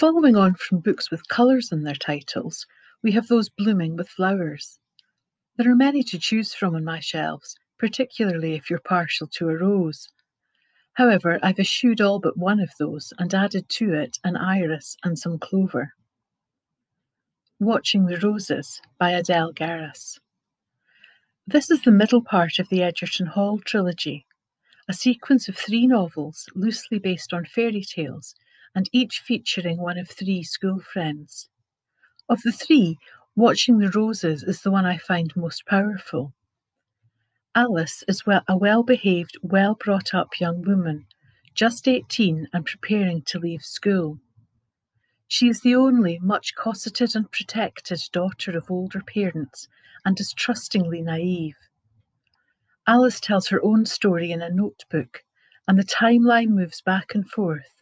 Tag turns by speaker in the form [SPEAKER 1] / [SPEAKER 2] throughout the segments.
[SPEAKER 1] following on from books with colours in their titles, we have those blooming with flowers. There are many to choose from on my shelves, particularly if you're partial to a rose. However, I've eschewed all but one of those and added to it an iris and some clover. Watching the Roses by Adele Geras. This is the middle part of the Egerton Hall trilogy, a sequence of three novels loosely based on fairy tales and each featuring one of three school friends. Of the three, Watching the Roses is the one I find most powerful. Alice is a well behaved, well brought up young woman, just 18 and preparing to leave school. She is the only much cosseted and protected daughter of older parents and is trustingly naive. Alice tells her own story in a notebook, and the timeline moves back and forth,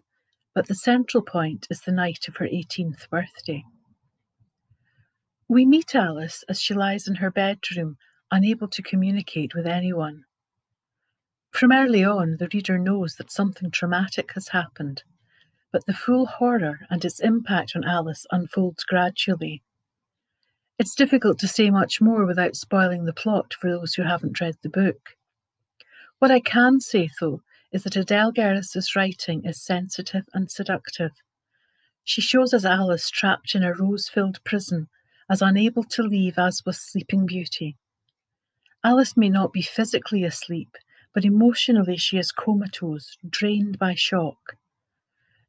[SPEAKER 1] but the central point is the night of her 18th birthday. We meet Alice as she lies in her bedroom, unable to communicate with anyone. From early on, the reader knows that something traumatic has happened, but the full horror and its impact on Alice unfolds gradually. It's difficult to say much more without spoiling the plot for those who haven't read the book. What I can say, though, is that Adele Geras's writing is sensitive and seductive. She shows us Alice trapped in a rose filled prison as unable to leave as was Sleeping Beauty. Alice may not be physically asleep, but emotionally she is comatose, drained by shock.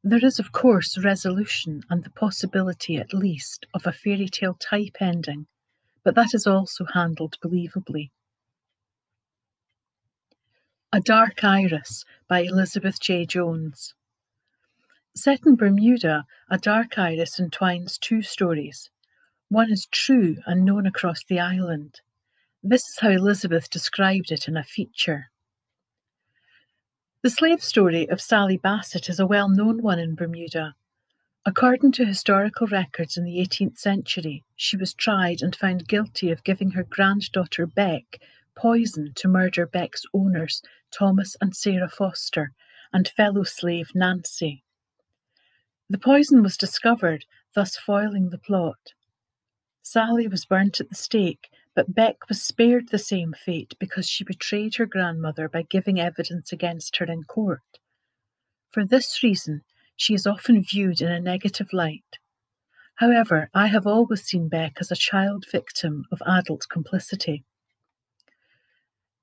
[SPEAKER 1] There is, of course, resolution and the possibility, at least, of a fairy tale type ending, but that is also handled believably. A Dark Iris by Elizabeth J. Jones. Set in Bermuda, A Dark Iris entwines two stories one is true and known across the island. This is how Elizabeth described it in a feature. The slave story of Sally Bassett is a well known one in Bermuda. According to historical records in the 18th century, she was tried and found guilty of giving her granddaughter Beck poison to murder Beck's owners, Thomas and Sarah Foster, and fellow slave Nancy. The poison was discovered, thus foiling the plot. Sally was burnt at the stake, but Beck was spared the same fate because she betrayed her grandmother by giving evidence against her in court. For this reason, she is often viewed in a negative light. However, I have always seen Beck as a child victim of adult complicity.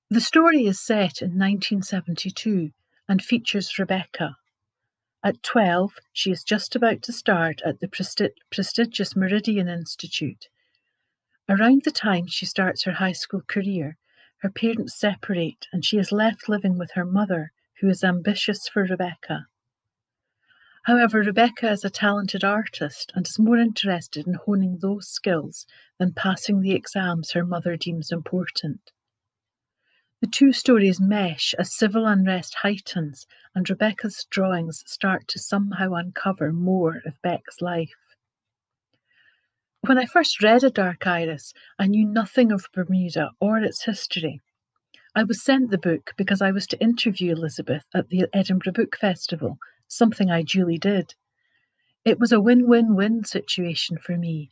[SPEAKER 1] The story is set in 1972 and features Rebecca. At 12, she is just about to start at the presti- prestigious Meridian Institute Around the time she starts her high school career, her parents separate and she is left living with her mother, who is ambitious for Rebecca. However, Rebecca is a talented artist and is more interested in honing those skills than passing the exams her mother deems important. The two stories mesh as civil unrest heightens and Rebecca's drawings start to somehow uncover more of Beck's life. When I first read A Dark Iris, I knew nothing of Bermuda or its history. I was sent the book because I was to interview Elizabeth at the Edinburgh Book Festival, something I duly did. It was a win win win situation for me.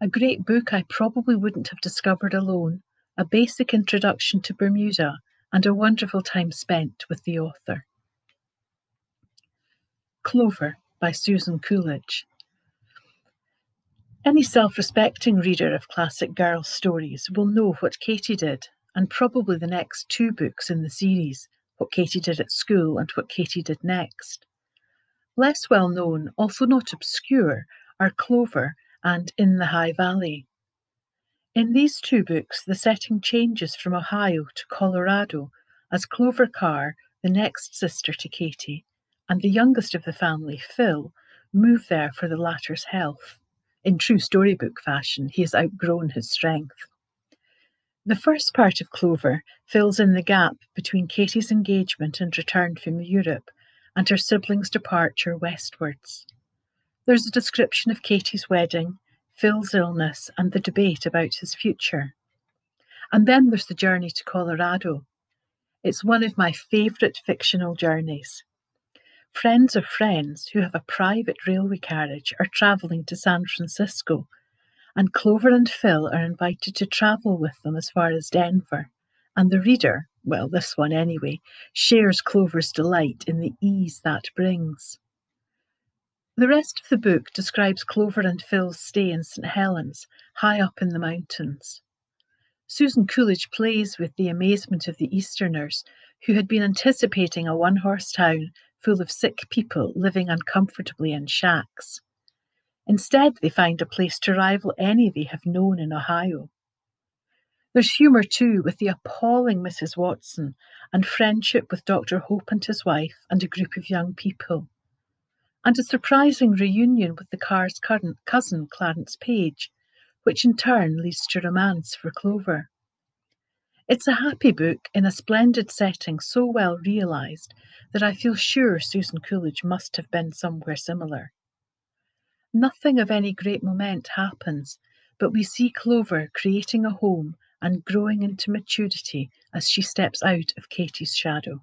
[SPEAKER 1] A great book I probably wouldn't have discovered alone, a basic introduction to Bermuda, and a wonderful time spent with the author. Clover by Susan Coolidge. Any self respecting reader of classic girl stories will know what Katy did, and probably the next two books in the series What Katy Did at School and What Katy Did Next. Less well known, although not obscure, are Clover and In the High Valley. In these two books, the setting changes from Ohio to Colorado as Clover Carr, the next sister to Katy, and the youngest of the family, Phil, move there for the latter's health. In true storybook fashion, he has outgrown his strength. The first part of Clover fills in the gap between Katy's engagement and return from Europe and her siblings' departure westwards. There's a description of Katy's wedding, Phil's illness, and the debate about his future. And then there's the journey to Colorado. It's one of my favourite fictional journeys. friends of friends who have a private railway carriage are travelling to San Francisco, and Clover and Phil are invited to travel with them as far as Denver. And the reader, well, this one anyway, shares Clover's delight in the ease that brings. The rest of the book describes Clover and Phil's stay in St. Helens, high up in the mountains. Susan Coolidge plays with the amazement of the Easterners, who had been anticipating a one horse town full of sick people living uncomfortably in shacks. Instead, they find a place to rival any they have known in Ohio. There's humour too with the appalling Mrs. Watson and friendship with Dr. Hope and his wife and a group of young people. And a surprising reunion with the Carrs' cousin, Clarence Page, which in turn leads to romance for Clover. It's a happy book in a splendid setting so well realised that I feel sure Susan Coolidge must have been somewhere similar. Nothing of any great moment happens, but we see Clover creating a home and growing into maturity as she steps out of Katy's shadow.